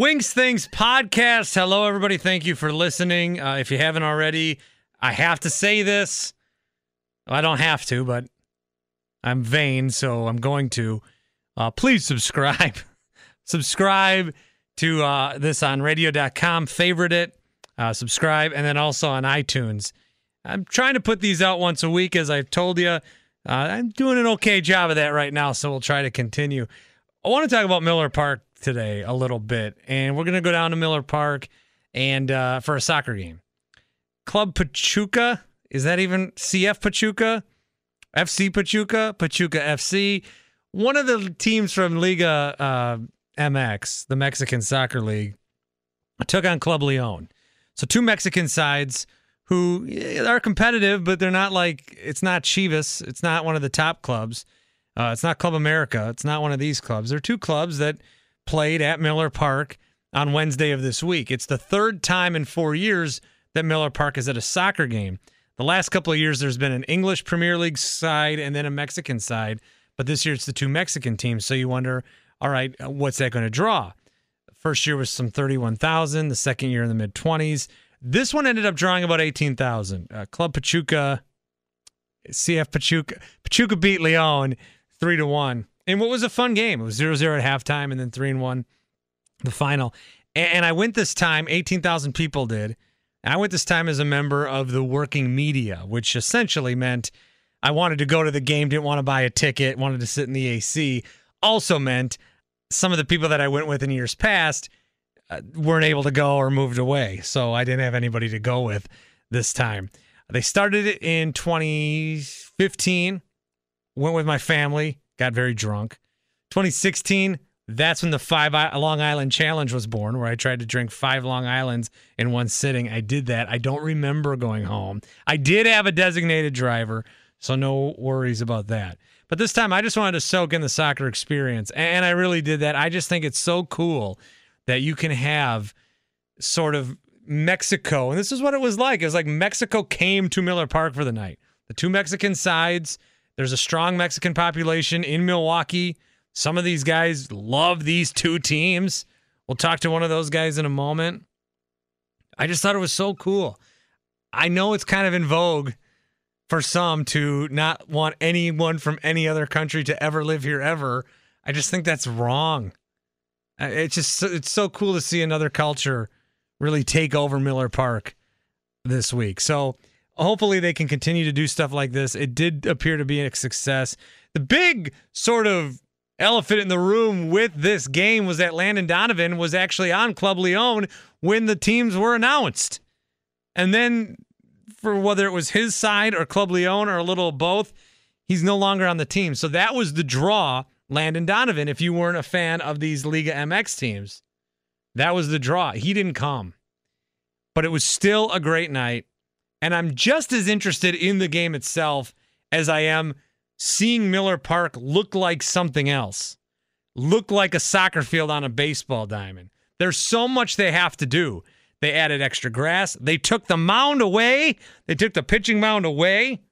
Wings Things podcast. Hello, everybody. Thank you for listening. Uh, if you haven't already, I have to say this. Well, I don't have to, but I'm vain, so I'm going to. Uh, please subscribe. subscribe to uh, this on radio.com. Favorite it. Uh, subscribe. And then also on iTunes. I'm trying to put these out once a week, as I've told you. Uh, I'm doing an okay job of that right now, so we'll try to continue. I want to talk about Miller Park today a little bit, and we're to go down to Miller Park and uh, for a soccer game. Club Pachuca is that even CF Pachuca, FC Pachuca, Pachuca FC, one of the teams from Liga uh, MX, the Mexican Soccer League, took on Club Leon. So two Mexican sides who are competitive, but they're not like it's not Chivas, it's not one of the top clubs. Uh, it's not Club America. It's not one of these clubs. They're two clubs that played at Miller Park on Wednesday of this week. It's the third time in four years that Miller Park is at a soccer game. The last couple of years, there's been an English Premier League side and then a Mexican side, but this year it's the two Mexican teams. So you wonder, all right, what's that going to draw? First year was some 31,000, the second year in the mid 20s. This one ended up drawing about 18,000. Uh, Club Pachuca, CF Pachuca, Pachuca beat Leon three to one. And what was a fun game? It was 0 0 at halftime and then 3 and 1 the final. And I went this time, 18,000 people did. I went this time as a member of the working media, which essentially meant I wanted to go to the game, didn't want to buy a ticket, wanted to sit in the AC. Also meant some of the people that I went with in years past uh, weren't able to go or moved away. So I didn't have anybody to go with this time. They started it in 2015, went with my family, got very drunk. 2016, that's when the five Long Island Challenge was born, where I tried to drink five Long Islands in one sitting. I did that. I don't remember going home. I did have a designated driver, so no worries about that. But this time, I just wanted to soak in the soccer experience, and I really did that. I just think it's so cool that you can have sort of Mexico, and this is what it was like. It was like Mexico came to Miller Park for the night. The two Mexican sides there's a strong Mexican population in Milwaukee. Some of these guys love these two teams. We'll talk to one of those guys in a moment. I just thought it was so cool. I know it's kind of in vogue for some to not want anyone from any other country to ever live here ever. I just think that's wrong. It's just it's so cool to see another culture really take over Miller Park this week. So hopefully they can continue to do stuff like this. It did appear to be a success. The big sort of elephant in the room with this game was that Landon Donovan was actually on Club Leon when the teams were announced. And then for whether it was his side or Club Leon or a little both, he's no longer on the team. So that was the draw, Landon Donovan, if you weren't a fan of these Liga MX teams. That was the draw. He didn't come. But it was still a great night. And I'm just as interested in the game itself as I am seeing Miller Park look like something else, look like a soccer field on a baseball diamond. There's so much they have to do. They added extra grass. They took the mound away. They took the pitching mound away,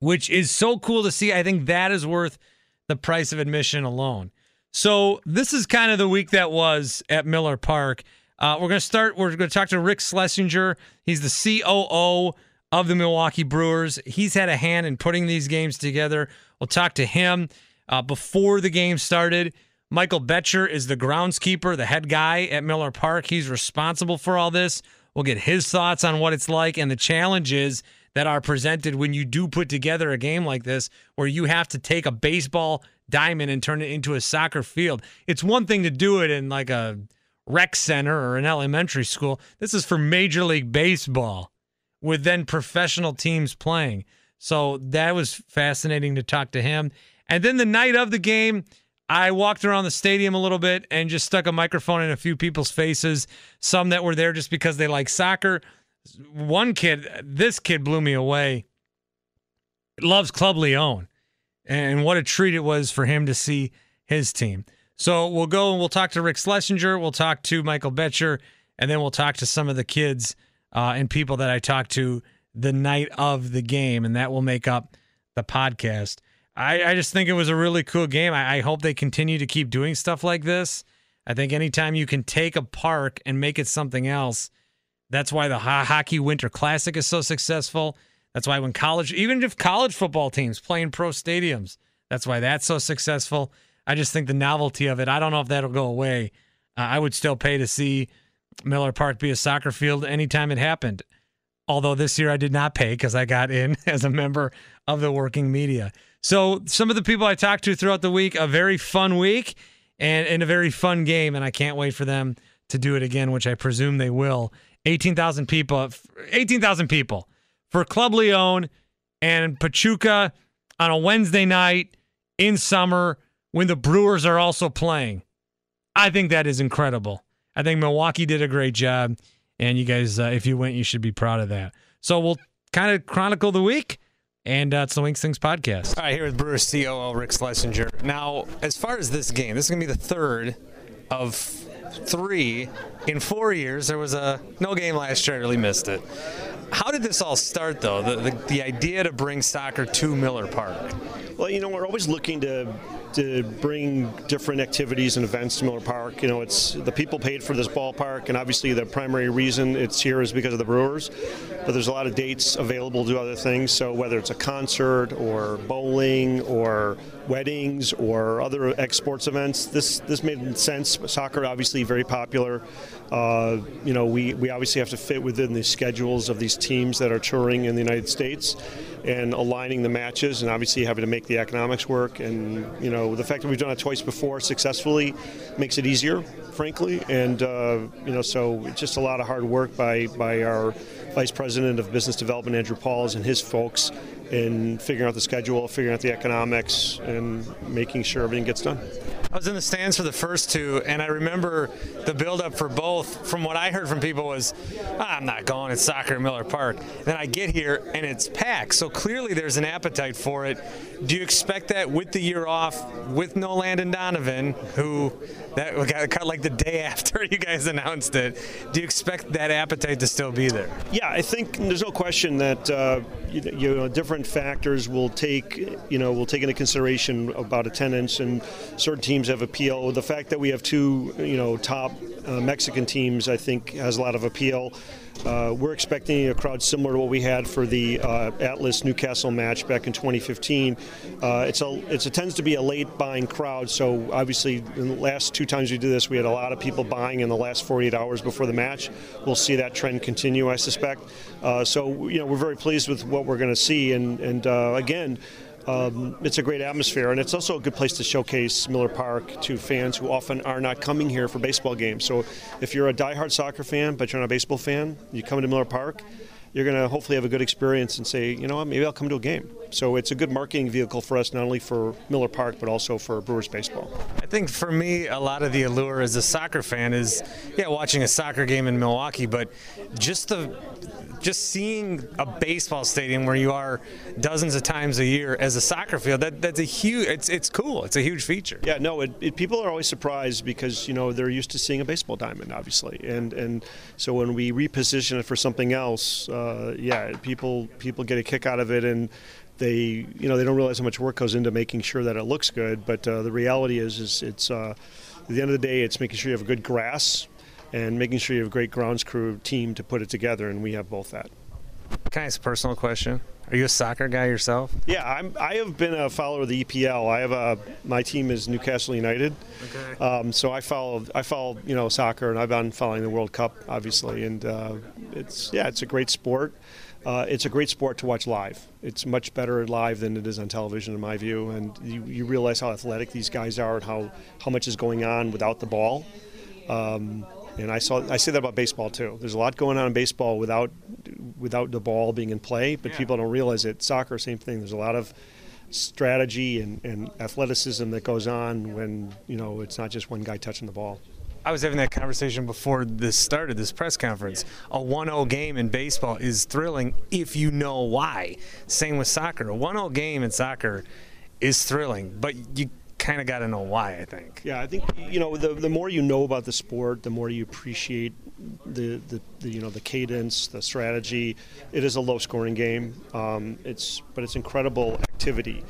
which is so cool to see. I think that is worth the price of admission alone. So, this is kind of the week that was at Miller Park. Uh, we're going to start. We're going to talk to Rick Schlesinger. He's the COO of the Milwaukee Brewers. He's had a hand in putting these games together. We'll talk to him uh, before the game started. Michael Boettcher is the groundskeeper, the head guy at Miller Park. He's responsible for all this. We'll get his thoughts on what it's like and the challenges that are presented when you do put together a game like this, where you have to take a baseball diamond and turn it into a soccer field. It's one thing to do it in like a rec center or an elementary school. This is for Major League Baseball with then professional teams playing. So that was fascinating to talk to him. And then the night of the game, I walked around the stadium a little bit and just stuck a microphone in a few people's faces, some that were there just because they like soccer. One kid, this kid blew me away. Loves Club Leon. And what a treat it was for him to see his team. So we'll go and we'll talk to Rick Schlesinger. We'll talk to Michael Boettcher, and then we'll talk to some of the kids uh, and people that I talked to the night of the game, and that will make up the podcast. I, I just think it was a really cool game. I, I hope they continue to keep doing stuff like this. I think anytime you can take a park and make it something else, that's why the Ho- Hockey Winter Classic is so successful. That's why when college, even if college football teams play in pro stadiums, that's why that's so successful. I just think the novelty of it, I don't know if that'll go away. Uh, I would still pay to see Miller Park be a soccer field anytime it happened. Although this year I did not pay because I got in as a member of the working media. So, some of the people I talked to throughout the week, a very fun week and, and a very fun game. And I can't wait for them to do it again, which I presume they will. 18,000 people, 18,000 people for Club Leon and Pachuca on a Wednesday night in summer when the Brewers are also playing. I think that is incredible. I think Milwaukee did a great job. And you guys, uh, if you went, you should be proud of that. So we'll kind of chronicle the week. And uh, it's the Wings Things podcast. All right, here with Brewers COO Rick Schlesinger. Now, as far as this game, this is going to be the third of three in four years. There was a no game last year. I really missed it. How did this all start, though? The, the, the idea to bring soccer to Miller Park? Well, you know, we're always looking to to bring different activities and events to Miller Park. You know, it's the people paid for this ballpark, and obviously the primary reason it's here is because of the Brewers. But there's a lot of dates available to other things. So whether it's a concert or bowling or weddings or other ex sports events, this this made sense. Soccer obviously very popular. Uh, you know, we, we obviously have to fit within the schedules of these teams that are touring in the United States and aligning the matches and obviously having to make the economics work. And, you know, the fact that we've done it twice before successfully makes it easier, frankly. And, uh, you know, so it's just a lot of hard work by, by our Vice President of Business Development, Andrew Pauls, and his folks in figuring out the schedule, figuring out the economics, and making sure everything gets done. I was in the stands for the first two, and I remember the buildup for both. From what I heard from people was, ah, "I'm not going. It's soccer at Miller Park." Then I get here and it's packed. So clearly there's an appetite for it. Do you expect that with the year off, with no Landon Donovan, who that got cut like the day after you guys announced it? Do you expect that appetite to still be there? Yeah, I think there's no question that uh, you, you know different factors will take you know will take into consideration about attendance and certain teams have appeal. The fact that we have two you know top uh, Mexican teams, I think, has a lot of appeal. Uh, we're expecting a crowd similar to what we had for the uh, Atlas Newcastle match back in 2015. Uh, it's a it tends to be a late buying crowd, so obviously in the last two times we did this, we had a lot of people buying in the last 48 hours before the match. We'll see that trend continue, I suspect. Uh, so you know we're very pleased with what we're going to see, and and uh, again. Um, it's a great atmosphere, and it's also a good place to showcase Miller Park to fans who often are not coming here for baseball games. So, if you're a diehard soccer fan but you're not a baseball fan, you come to Miller Park, you're going to hopefully have a good experience and say, you know what, maybe I'll come to a game. So it's a good marketing vehicle for us, not only for Miller Park, but also for Brewers baseball. I think for me, a lot of the allure as a soccer fan is, yeah, watching a soccer game in Milwaukee, but just the just seeing a baseball stadium where you are dozens of times a year as a soccer field that that's a huge it's it's cool. It's a huge feature. Yeah no it, it, people are always surprised because you know they're used to seeing a baseball diamond obviously. And and so when we reposition it for something else uh, yeah people people get a kick out of it and they you know they don't realize how much work goes into making sure that it looks good. But uh, the reality is is it's uh, at the end of the day it's making sure you have a good grass and making sure you have a great grounds crew team to put it together, and we have both that. Can I ask a personal question? Are you a soccer guy yourself? Yeah, I'm, I have been a follower of the EPL. I have a my team is Newcastle United, okay. Um, so I follow I follow you know soccer, and I've been following the World Cup obviously, and uh, it's yeah, it's a great sport. Uh, it's a great sport to watch live. It's much better live than it is on television, in my view. And you, you realize how athletic these guys are and how, how much is going on without the ball. Um, and I saw I say that about baseball too. There's a lot going on in baseball without without the ball being in play, but yeah. people don't realize it. Soccer, same thing. There's a lot of strategy and, and athleticism that goes on when you know it's not just one guy touching the ball. I was having that conversation before this started, this press conference. A 1 0 game in baseball is thrilling if you know why. Same with soccer. A 1 0 game in soccer is thrilling, but you kind of got to know why. I think. Yeah, I think you know the the more you know about the sport, the more you appreciate the, the, the you know the cadence, the strategy. It is a low scoring game. Um, it's but it's incredible activity,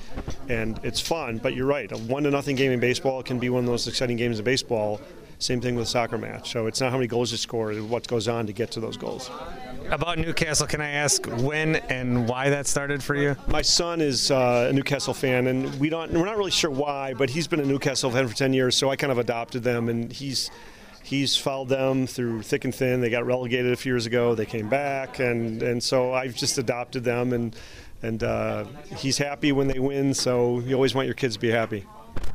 and it's fun. But you're right, a one to nothing game in baseball can be one of the most exciting games in baseball Same thing with soccer match. So it's not how many goals you score; it's what goes on to get to those goals. About Newcastle, can I ask when and why that started for you? My son is uh, a Newcastle fan, and we don't we're not really sure why, but he's been a Newcastle fan for 10 years, so I kind of adopted them, and he's he's followed them through thick and thin. They got relegated a few years ago. They came back, and and so I've just adopted them, and and uh, he's happy when they win. So you always want your kids to be happy.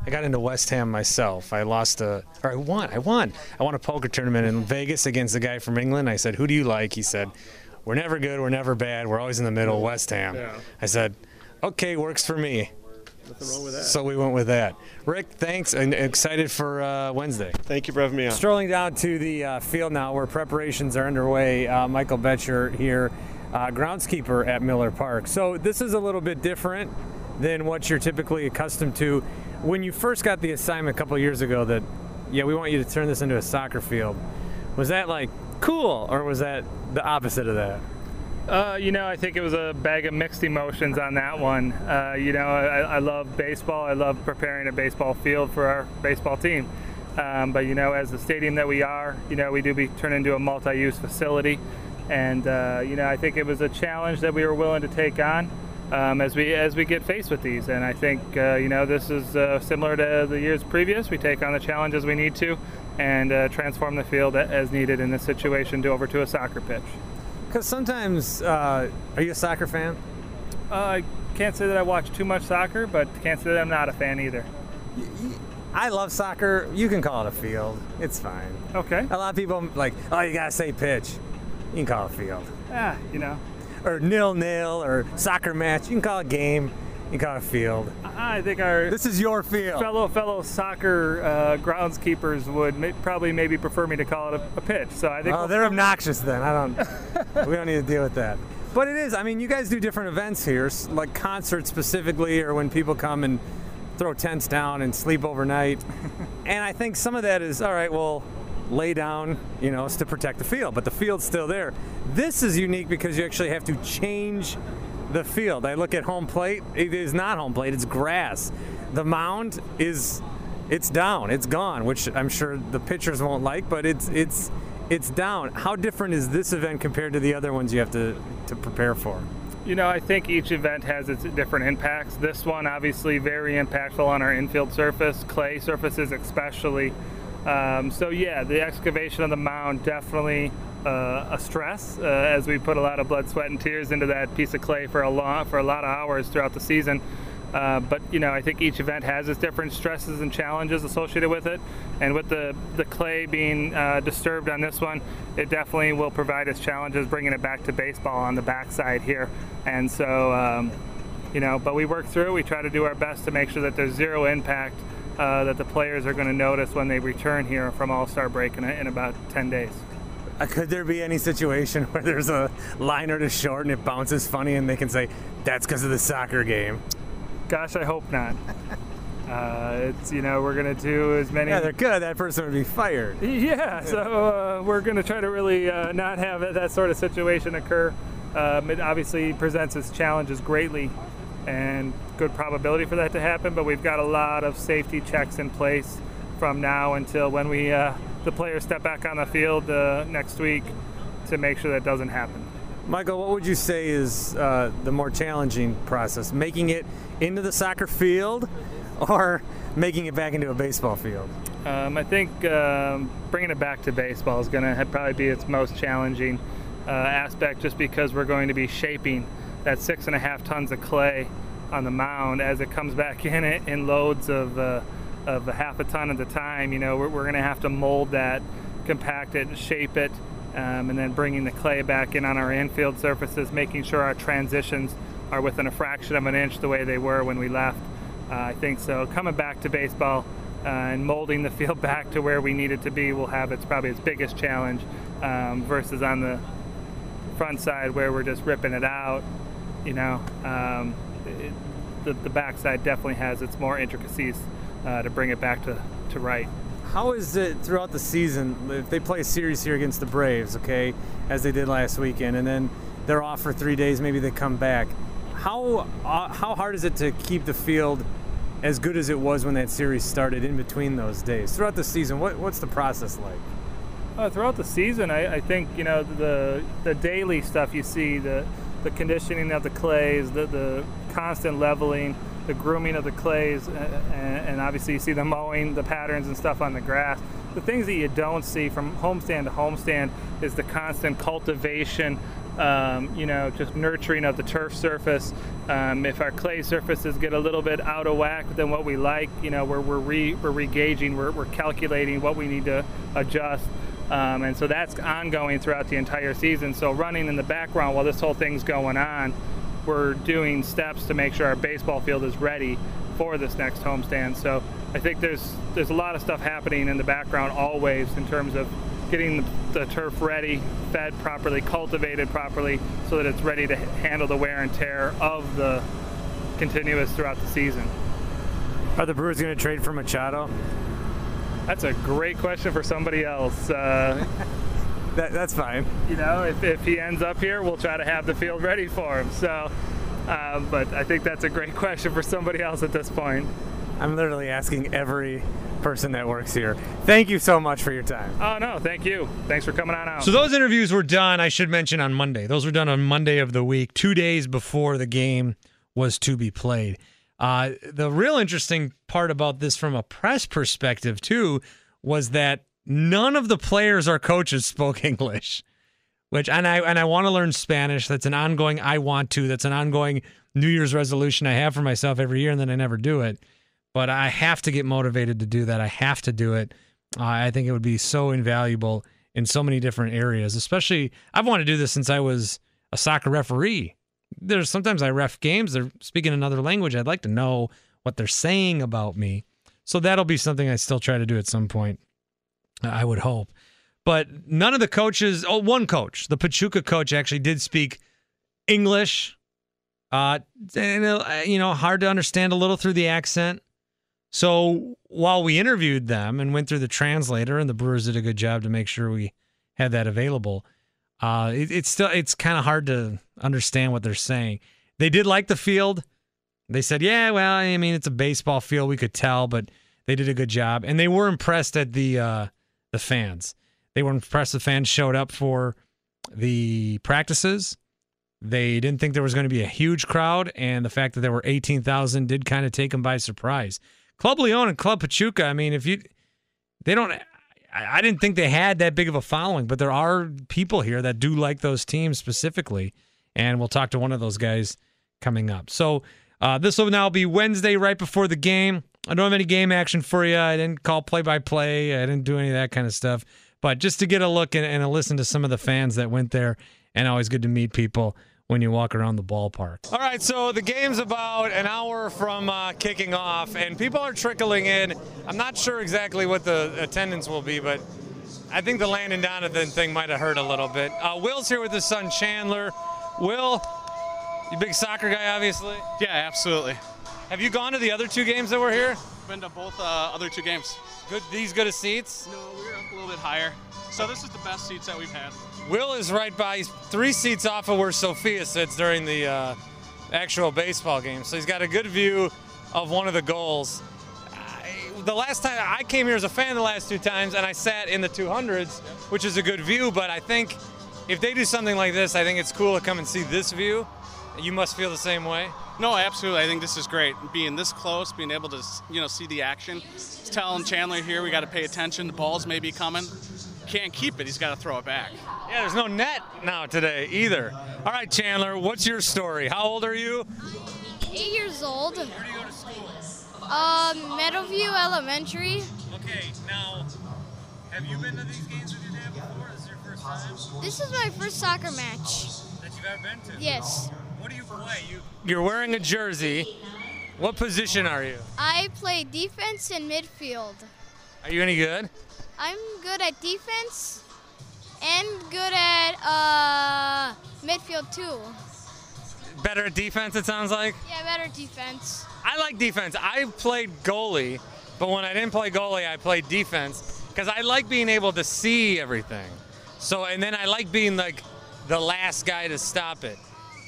I got into West Ham myself. I lost a, or I won. I won. I won a poker tournament in Vegas against a guy from England. I said, "Who do you like?" He said, "We're never good. We're never bad. We're always in the middle. West Ham." Yeah. I said, "Okay, works for me." Nothing wrong with that. So we went with that. Rick, thanks, and excited for uh, Wednesday. Thank you for having me on. Strolling down to the uh, field now where preparations are underway. Uh, Michael Boettcher here, uh, groundskeeper at Miller Park. So this is a little bit different than what you're typically accustomed to. When you first got the assignment a couple years ago that, yeah, we want you to turn this into a soccer field, was that like cool or was that the opposite of that? Uh, you know, I think it was a bag of mixed emotions on that one. Uh, you know, I, I love baseball. I love preparing a baseball field for our baseball team. Um, but you know, as the stadium that we are, you know, we do be turned into a multi-use facility, and uh, you know, I think it was a challenge that we were willing to take on um, as we as we get faced with these. And I think uh, you know, this is uh, similar to the years previous. We take on the challenges we need to, and uh, transform the field as needed in this situation to over to a soccer pitch. Because sometimes, uh, are you a soccer fan? Uh, I can't say that I watch too much soccer, but can't say that I'm not a fan either. I love soccer. You can call it a field. It's fine. Okay. A lot of people like, oh, you gotta say pitch. You can call it a field. Ah, you know, Or nil nil or soccer match. You can call it game. You can call it field. I think our This is your field. fellow fellow soccer uh, groundskeepers would may, probably maybe prefer me to call it a, a pitch. So I think Oh, they're obnoxious then. I don't. we don't need to deal with that. But it is. I mean, you guys do different events here, like concerts specifically, or when people come and throw tents down and sleep overnight. and I think some of that is all right. Well, lay down, you know, to protect the field, but the field's still there. This is unique because you actually have to change the field. I look at home plate. It is not home plate. It's grass. The mound is it's down. It's gone, which I'm sure the pitchers won't like, but it's it's it's down. How different is this event compared to the other ones you have to to prepare for? You know, I think each event has its different impacts. This one, obviously, very impactful on our infield surface, clay surfaces especially. Um, so yeah, the excavation of the mound definitely uh, a stress uh, as we put a lot of blood, sweat, and tears into that piece of clay for a long, for a lot of hours throughout the season. Uh, but you know, I think each event has its different stresses and challenges associated with it. And with the the clay being uh, disturbed on this one, it definitely will provide its challenges bringing it back to baseball on the backside here. And so, um, you know, but we work through. We try to do our best to make sure that there's zero impact uh, that the players are going to notice when they return here from All Star break in, in about 10 days. Uh, Could there be any situation where there's a liner to short and it bounces funny and they can say that's because of the soccer game? Gosh, I hope not. Uh, it's you know we're gonna do as many. Yeah, they're good. That person would be fired. Yeah, so uh, we're going to try to really uh, not have that- that sort of situation occur. Um, it obviously presents its challenges greatly and good probability for that to happen, but we've got a lot of safety checks in place from now until when we uh, the players step back on the field uh, next week to make sure that doesn't happen. Michael, what would you say is uh, the more challenging process? Making it into the soccer field or making it back into a baseball field? Um, I think um, bringing it back to baseball is going to probably be its most challenging uh, aspect, just because we're going to be shaping that six and a half tons of clay on the mound as it comes back in it in loads of uh, of a half a ton at a time. You know, we're, we're going to have to mold that, compact it, shape it, um, and then bringing the clay back in on our infield surfaces, making sure our transitions are within a fraction of an inch the way they were when we left. Uh, I think so. Coming back to baseball uh, and molding the field back to where we need it to be will have its probably its biggest challenge um, versus on the front side where we're just ripping it out. You know, um, it, the, the backside definitely has its more intricacies uh, to bring it back to, to right. How is it throughout the season if they play a series here against the Braves, okay, as they did last weekend, and then they're off for three days, maybe they come back? How uh, how hard is it to keep the field as good as it was when that series started in between those days? Throughout the season, what, what's the process like? Uh, throughout the season, I, I, think you know the the daily stuff you see the the conditioning of the clays, the the constant leveling, the grooming of the clays, and, and obviously you see the mowing, the patterns and stuff on the grass. The things that you don't see from homestand to homestand is the constant cultivation um, you know, just nurturing of the turf surface. Um, if our clay surfaces get a little bit out of whack than what we like, you know, we're, we're, re, we're re-gauging, we're, we're calculating what we need to adjust. Um, and so that's ongoing throughout the entire season. So running in the background while this whole thing's going on, we're doing steps to make sure our baseball field is ready for this next homestand. So I think there's there's a lot of stuff happening in the background always in terms of getting the turf ready, fed properly, cultivated properly, so that it's ready to handle the wear and tear of the continuous throughout the season. Are the Brewers going to trade for Machado? That's a great question for somebody else. Uh, that, that's fine. You know, if, if he ends up here, we'll try to have the field ready for him. So, uh, but I think that's a great question for somebody else at this point. I'm literally asking every person that works here. Thank you so much for your time. Oh, no, thank you. Thanks for coming on out. So, those interviews were done, I should mention, on Monday. Those were done on Monday of the week, two days before the game was to be played. Uh, the real interesting part about this from a press perspective, too, was that none of the players or coaches spoke English. Which and I and I want to learn Spanish. That's an ongoing I want to. That's an ongoing New Year's resolution I have for myself every year, and then I never do it but I have to get motivated to do that. I have to do it. Uh, I think it would be so invaluable in so many different areas, especially I've wanted to do this since I was a soccer referee. There's sometimes I ref games, they're speaking another language. I'd like to know what they're saying about me. So that'll be something I still try to do at some point. I would hope. But none of the coaches, oh, one coach, the Pachuca coach actually did speak English. Uh, and, uh, you know, hard to understand a little through the accent. So while we interviewed them and went through the translator, and the Brewers did a good job to make sure we had that available, uh, it, it's still it's kind of hard to understand what they're saying. They did like the field. They said, "Yeah, well, I mean, it's a baseball field. We could tell, but they did a good job." And they were impressed at the uh, the fans. They were impressed. The fans showed up for the practices. They didn't think there was going to be a huge crowd, and the fact that there were eighteen thousand did kind of take them by surprise. Club Leon and Club Pachuca, I mean, if you, they don't, I, I didn't think they had that big of a following, but there are people here that do like those teams specifically. And we'll talk to one of those guys coming up. So uh, this will now be Wednesday, right before the game. I don't have any game action for you. I didn't call play by play, I didn't do any of that kind of stuff. But just to get a look and, and a listen to some of the fans that went there, and always good to meet people when you walk around the ballpark. All right, so the game's about an hour from uh, kicking off, and people are trickling in. I'm not sure exactly what the attendance will be, but I think the Landon Donovan thing might have hurt a little bit. Uh, Will's here with his son Chandler. Will, you big soccer guy, obviously. Yeah, absolutely. Have you gone to the other two games that were here? Been to both uh, other two games. Good. These good as seats? No, we are up a little bit higher. So this is the best seats that we've had. Will is right by, he's three seats off of where Sophia sits during the uh, actual baseball game. So he's got a good view of one of the goals. I, the last time I came here as a fan the last two times, and I sat in the 200s, which is a good view. But I think if they do something like this, I think it's cool to come and see this view. You must feel the same way. No, absolutely. I think this is great. Being this close, being able to you know see the action. it's Telling Chandler here we got to pay attention. The balls may be coming can't keep it, he's got to throw it back. Yeah, there's no net now today either. All right, Chandler, what's your story? How old are you? Eight years old. Where do you go to school? Um, Meadowview Elementary. Okay, now, have you been to these games with your dad before? Is this your first time? This is my first soccer match. That you've been to? Yes. What do you play? You, you're wearing a jersey. What position are you? I play defense and midfield. Are you any good? I'm good at defense and good at uh, midfield too. Better at defense, it sounds like? Yeah, better defense. I like defense. I played goalie, but when I didn't play goalie, I played defense because I like being able to see everything. So, and then I like being like the last guy to stop it.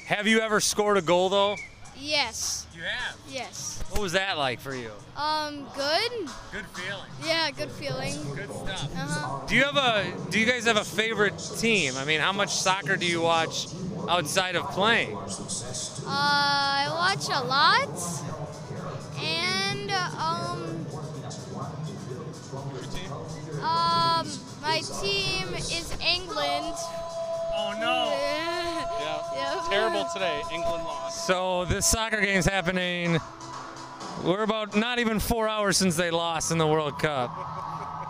Have you ever scored a goal though? Yes. You have. Yes. What was that like for you? Um, good. Good feeling. Yeah, good feeling. Good stuff. Uh-huh. Do you have a? Do you guys have a favorite team? I mean, how much soccer do you watch outside of playing? Uh, I watch a lot. And, um, um, my team is England. Terrible today. England lost. So this soccer game's happening. We're about not even four hours since they lost in the World Cup.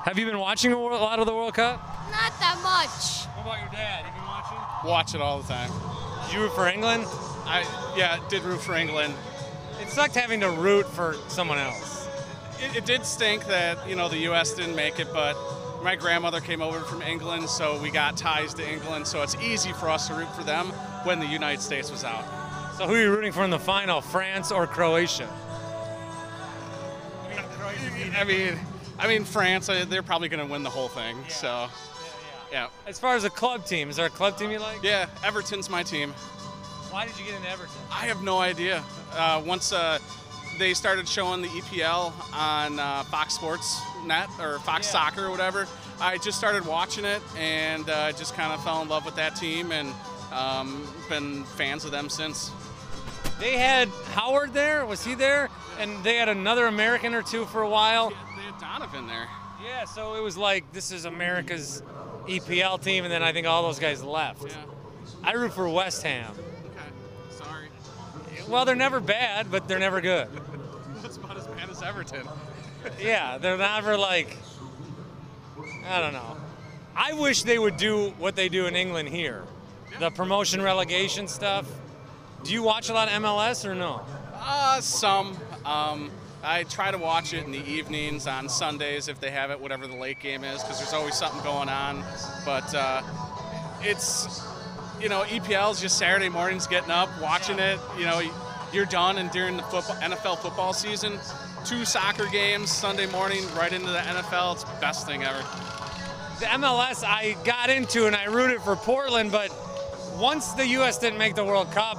Have you been watching a lot of the World Cup? Not that much. What about your dad? You been watching? Watch it all the time. Did you root for England? I yeah did root for England. It sucked having to root for someone else. It, it did stink that you know the U.S. didn't make it, but my grandmother came over from England, so we got ties to England. So it's easy for us to root for them when the United States was out. So who are you rooting for in the final, France or Croatia? I mean, I mean France. They're probably going to win the whole thing. So yeah, As far as a club team, is there a club team you like? yeah. Everton's my team. Why did you get into Everton? I have no idea. Uh, once uh, they started showing the EPL on uh, Fox Sports Net or Fox Yeah. Soccer or whatever, I just started watching it and uh, just kind of fell in love with that team and um, been fans of them since. They had Howard there. Was he there? And they had another American or two for a while. They had Donovan there. Yeah, so it was like this is America's EPL team, and then I think all those guys left. Yeah. I root for West Ham. Okay. Sorry. Well, they're never bad, but they're never good. That's about as bad as Everton. Yeah, they're never like. I don't know. I wish they would do what they do in England here, the promotion relegation stuff. Do you watch a lot of MLS or no? Uh, some. Um, I try to watch it in the evenings on Sundays if they have it, whatever the late game is, because there's always something going on. But uh, it's, you know, EPL is just Saturday mornings getting up, watching it. You know, you're done, and during the football, NFL football season, two soccer games Sunday morning, right into the NFL. It's the best thing ever. The MLS I got into and I rooted for Portland, but once the U.S. didn't make the World Cup,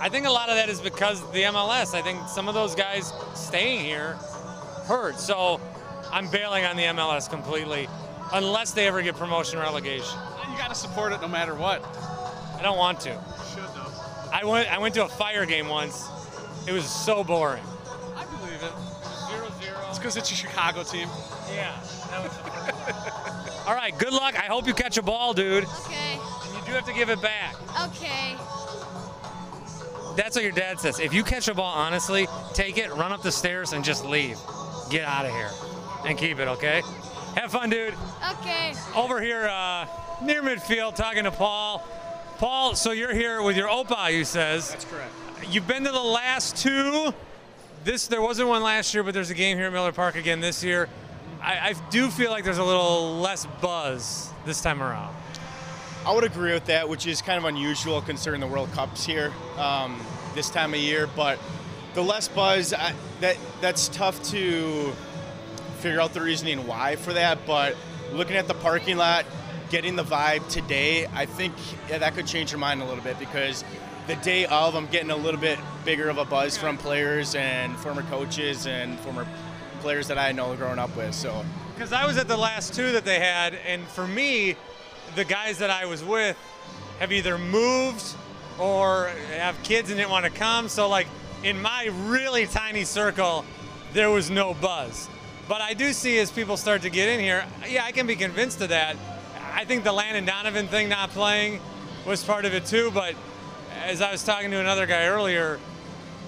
I think a lot of that is because of the MLS. I think some of those guys staying here hurt. So I'm bailing on the MLS completely, unless they ever get promotion relegation. You got to support it no matter what. I don't want to. You should though. I went. I went to a fire game once. It was so boring. I believe it. Zero zero. It's because it's a Chicago team. Yeah. That was All right. Good luck. I hope you catch a ball, dude. Okay. And you have to give it back. Okay. That's what your dad says. If you catch a ball honestly, take it, run up the stairs, and just leave. Get out of here. And keep it, okay? Have fun, dude. Okay. Over here, uh, near midfield, talking to Paul. Paul, so you're here with your Opa, you says. That's correct. You've been to the last two. This there wasn't one last year, but there's a game here at Miller Park again this year. I, I do feel like there's a little less buzz this time around. I would agree with that, which is kind of unusual considering the World Cup's here um, this time of year. But the less buzz, I, that that's tough to figure out the reasoning why for that. But looking at the parking lot, getting the vibe today, I think yeah, that could change your mind a little bit because the day of, I'm getting a little bit bigger of a buzz from players and former coaches and former players that I know growing up with. So Because I was at the last two that they had, and for me, the guys that I was with have either moved or have kids and didn't want to come. So, like, in my really tiny circle, there was no buzz. But I do see as people start to get in here, yeah, I can be convinced of that. I think the Landon Donovan thing not playing was part of it too. But as I was talking to another guy earlier,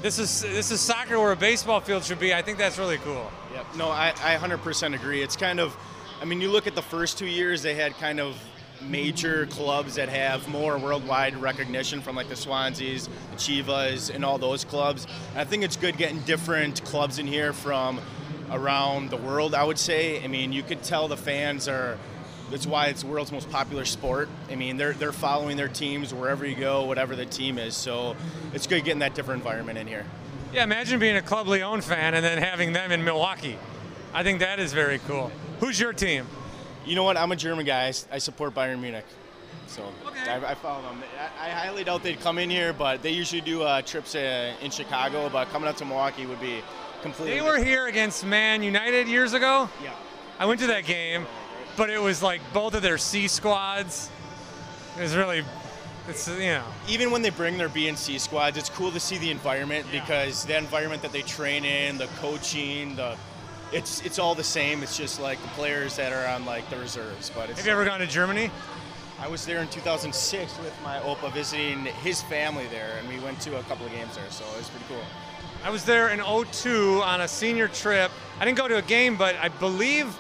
this is this is soccer where a baseball field should be. I think that's really cool. Yep. No, I, I 100% agree. It's kind of, I mean, you look at the first two years, they had kind of major clubs that have more worldwide recognition from like the Swanseas, the Chivas, and all those clubs. And I think it's good getting different clubs in here from around the world, I would say. I mean, you could tell the fans are. That's why it's the world's most popular sport. I mean, they're they're following their teams wherever you go, whatever the team is. So it's good getting that different environment in here. Yeah, imagine being a Club Leon fan and then having them in Milwaukee. I think that is very cool. Who's your team? You know what? I'm a German guy. I, support Bayern Munich. So I, I follow them. I, I highly doubt they'd come in here, but they usually do uh, trips uh, in Chicago. But coming up to Milwaukee would be completely. They were here against Man United years ago. Yeah. I went to that game, but it was like both of their C squads. It was really, it's you know. Even when they bring their B and C squads, it's cool to see the environment because the environment that they train in, the coaching, the it's it's all the same. It's just like the players that are on like the reserves. But it's Have you ever gone to Germany? I was there in 2006 with my Opa visiting his family there, and we went to a couple of games there, so it was pretty cool. I was there in 02 on a senior trip. I didn't go to a game, but I believe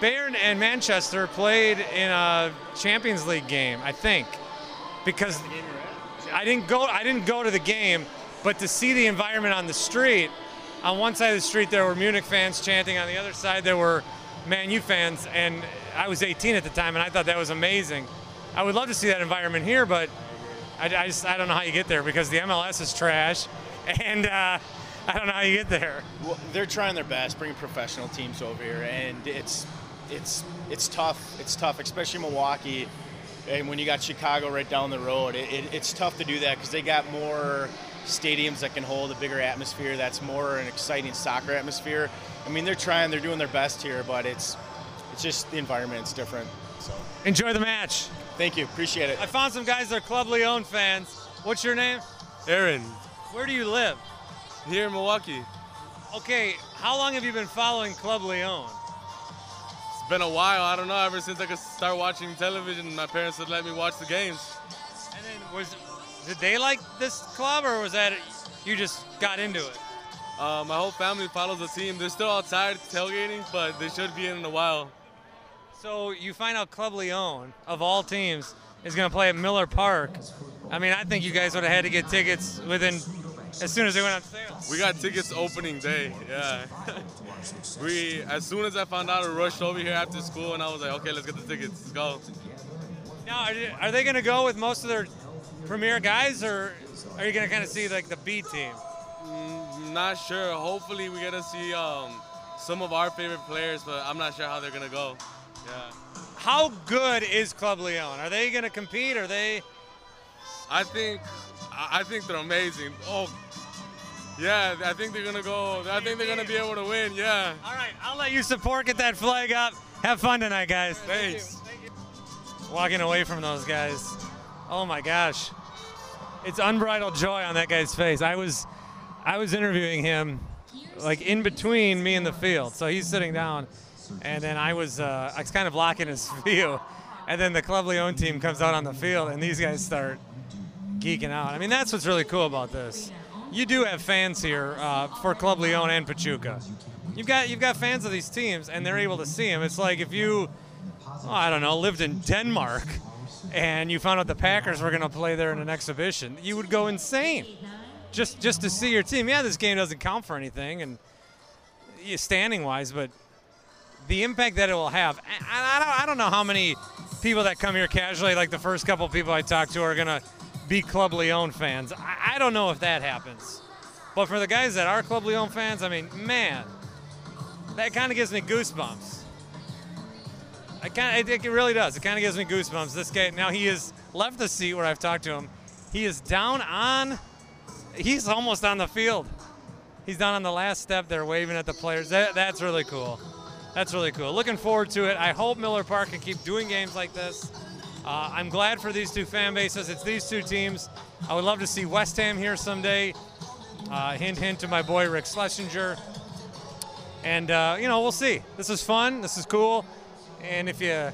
Bayern and Manchester played in a Champions League game. I think because I didn't go. I didn't go to the game, but to see the environment on the street. On one side of the street, there were Munich fans chanting. On the other side, there were Man U fans, and I was 18 at the time, and I thought that was amazing. I would love to see that environment here, but I, I just I don't know how you get there because the MLS is trash, and uh, I don't know how you get there. Well, they're trying their best, bringing professional teams over here, and it's it's it's tough. It's tough, especially Milwaukee, and when you got Chicago right down the road, it, it, it's tough to do that because they got more stadiums that can hold a bigger atmosphere. That's more an exciting soccer atmosphere. I mean, they're trying, they're doing their best here, but it's it's just the environment's different. So Enjoy the match. thank you, appreciate it. I found some guys that are Club Leon fans. What's your name? Aaron, Where do you live? here in Milwaukee. Okay, how long have you been following Club Leon? It's been a while. I don't know. Ever since I could start watching television, my parents would let me watch the games. And then was did they like this club or was that you just got into it? Uh, my whole family follows the team. They're still outside tailgating, but they should be in in a while. So you find out Club Leon, of all teams, is going to play at Miller Park. I mean, I think you guys would have had to get tickets within as soon as they went on sale. We got tickets opening day. Yeah. we as soon as I found out, I rushed over here after school, and I was like, okay, let's get the tickets. Let's go. Now, are, you- are they going to go with most of their premier guys, or are you to kind of see like the B team? Mm, not sure. Hopefully, we gonna see um, some of our favorite players, but I'm not sure how they're gonna go. Yeah. How good is Club Leon? Are they to compete? Are they? I think I I think they're amazing. Oh, yeah, I think they're gonna go. I think they're gonna be able to win. Yeah. All right, I'll let you support. Get that flag up. Have fun tonight, guys. Thanks. Walking away from those guys. Oh my gosh, it's unbridled joy on that guy's face. I was, I was interviewing him, like in between me and the field. So he's sitting down, and then I was, uh, I was kind of blocking his view, and then the Club Leon team comes out on the field, and these guys start geeking out. I mean, that's what's really cool about this. You do have fans here uh, for Club Leon and Pachuca. You've got you've got fans of these teams, and they're able to see them. It's like if you, oh, I don't know, lived in Denmark, and you found out the Packers were going to play there in an exhibition, you would go insane, just just to see your team. Yeah, this game doesn't count for anything, and standing wise, but the impact that it will have. I, I, don't, I don't know how many people that come here casually, like the first couple people I talked to, are going to be Club Leon fans. I, I don't know if that happens. But for the guys that are Club Leon fans, I mean, man, that kind of gives me goosebumps. I kind it, it really does. It kind of gives me goosebumps. This guy now he has left the seat where I've talked to him. He is down on. He's almost on the field. He's down on the last step there, waving at the players. That, that's really cool. That's really cool. Looking forward to it. I hope Miller Park can keep doing games like this. Uh, I'm glad for these two fan bases. It's these two teams. I would love to see West Ham here someday. Uh, hint, hint to my boy Rick Schlesinger. And uh, you know, we'll see. This is fun. This is cool. And if you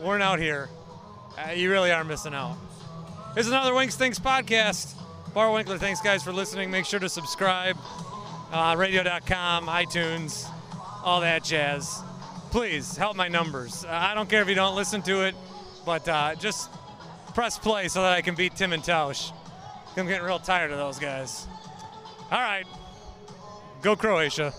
weren't out here, uh, you really are missing out. Here's another Winks Things podcast. Bart Winkler, thanks guys for listening. Make sure to subscribe. Uh, radio.com, iTunes, all that jazz. Please help my numbers. Uh, I don't care if you don't listen to it, but uh, just press play so that I can beat Tim and Tausch. I'm getting real tired of those guys. All right. Go Croatia.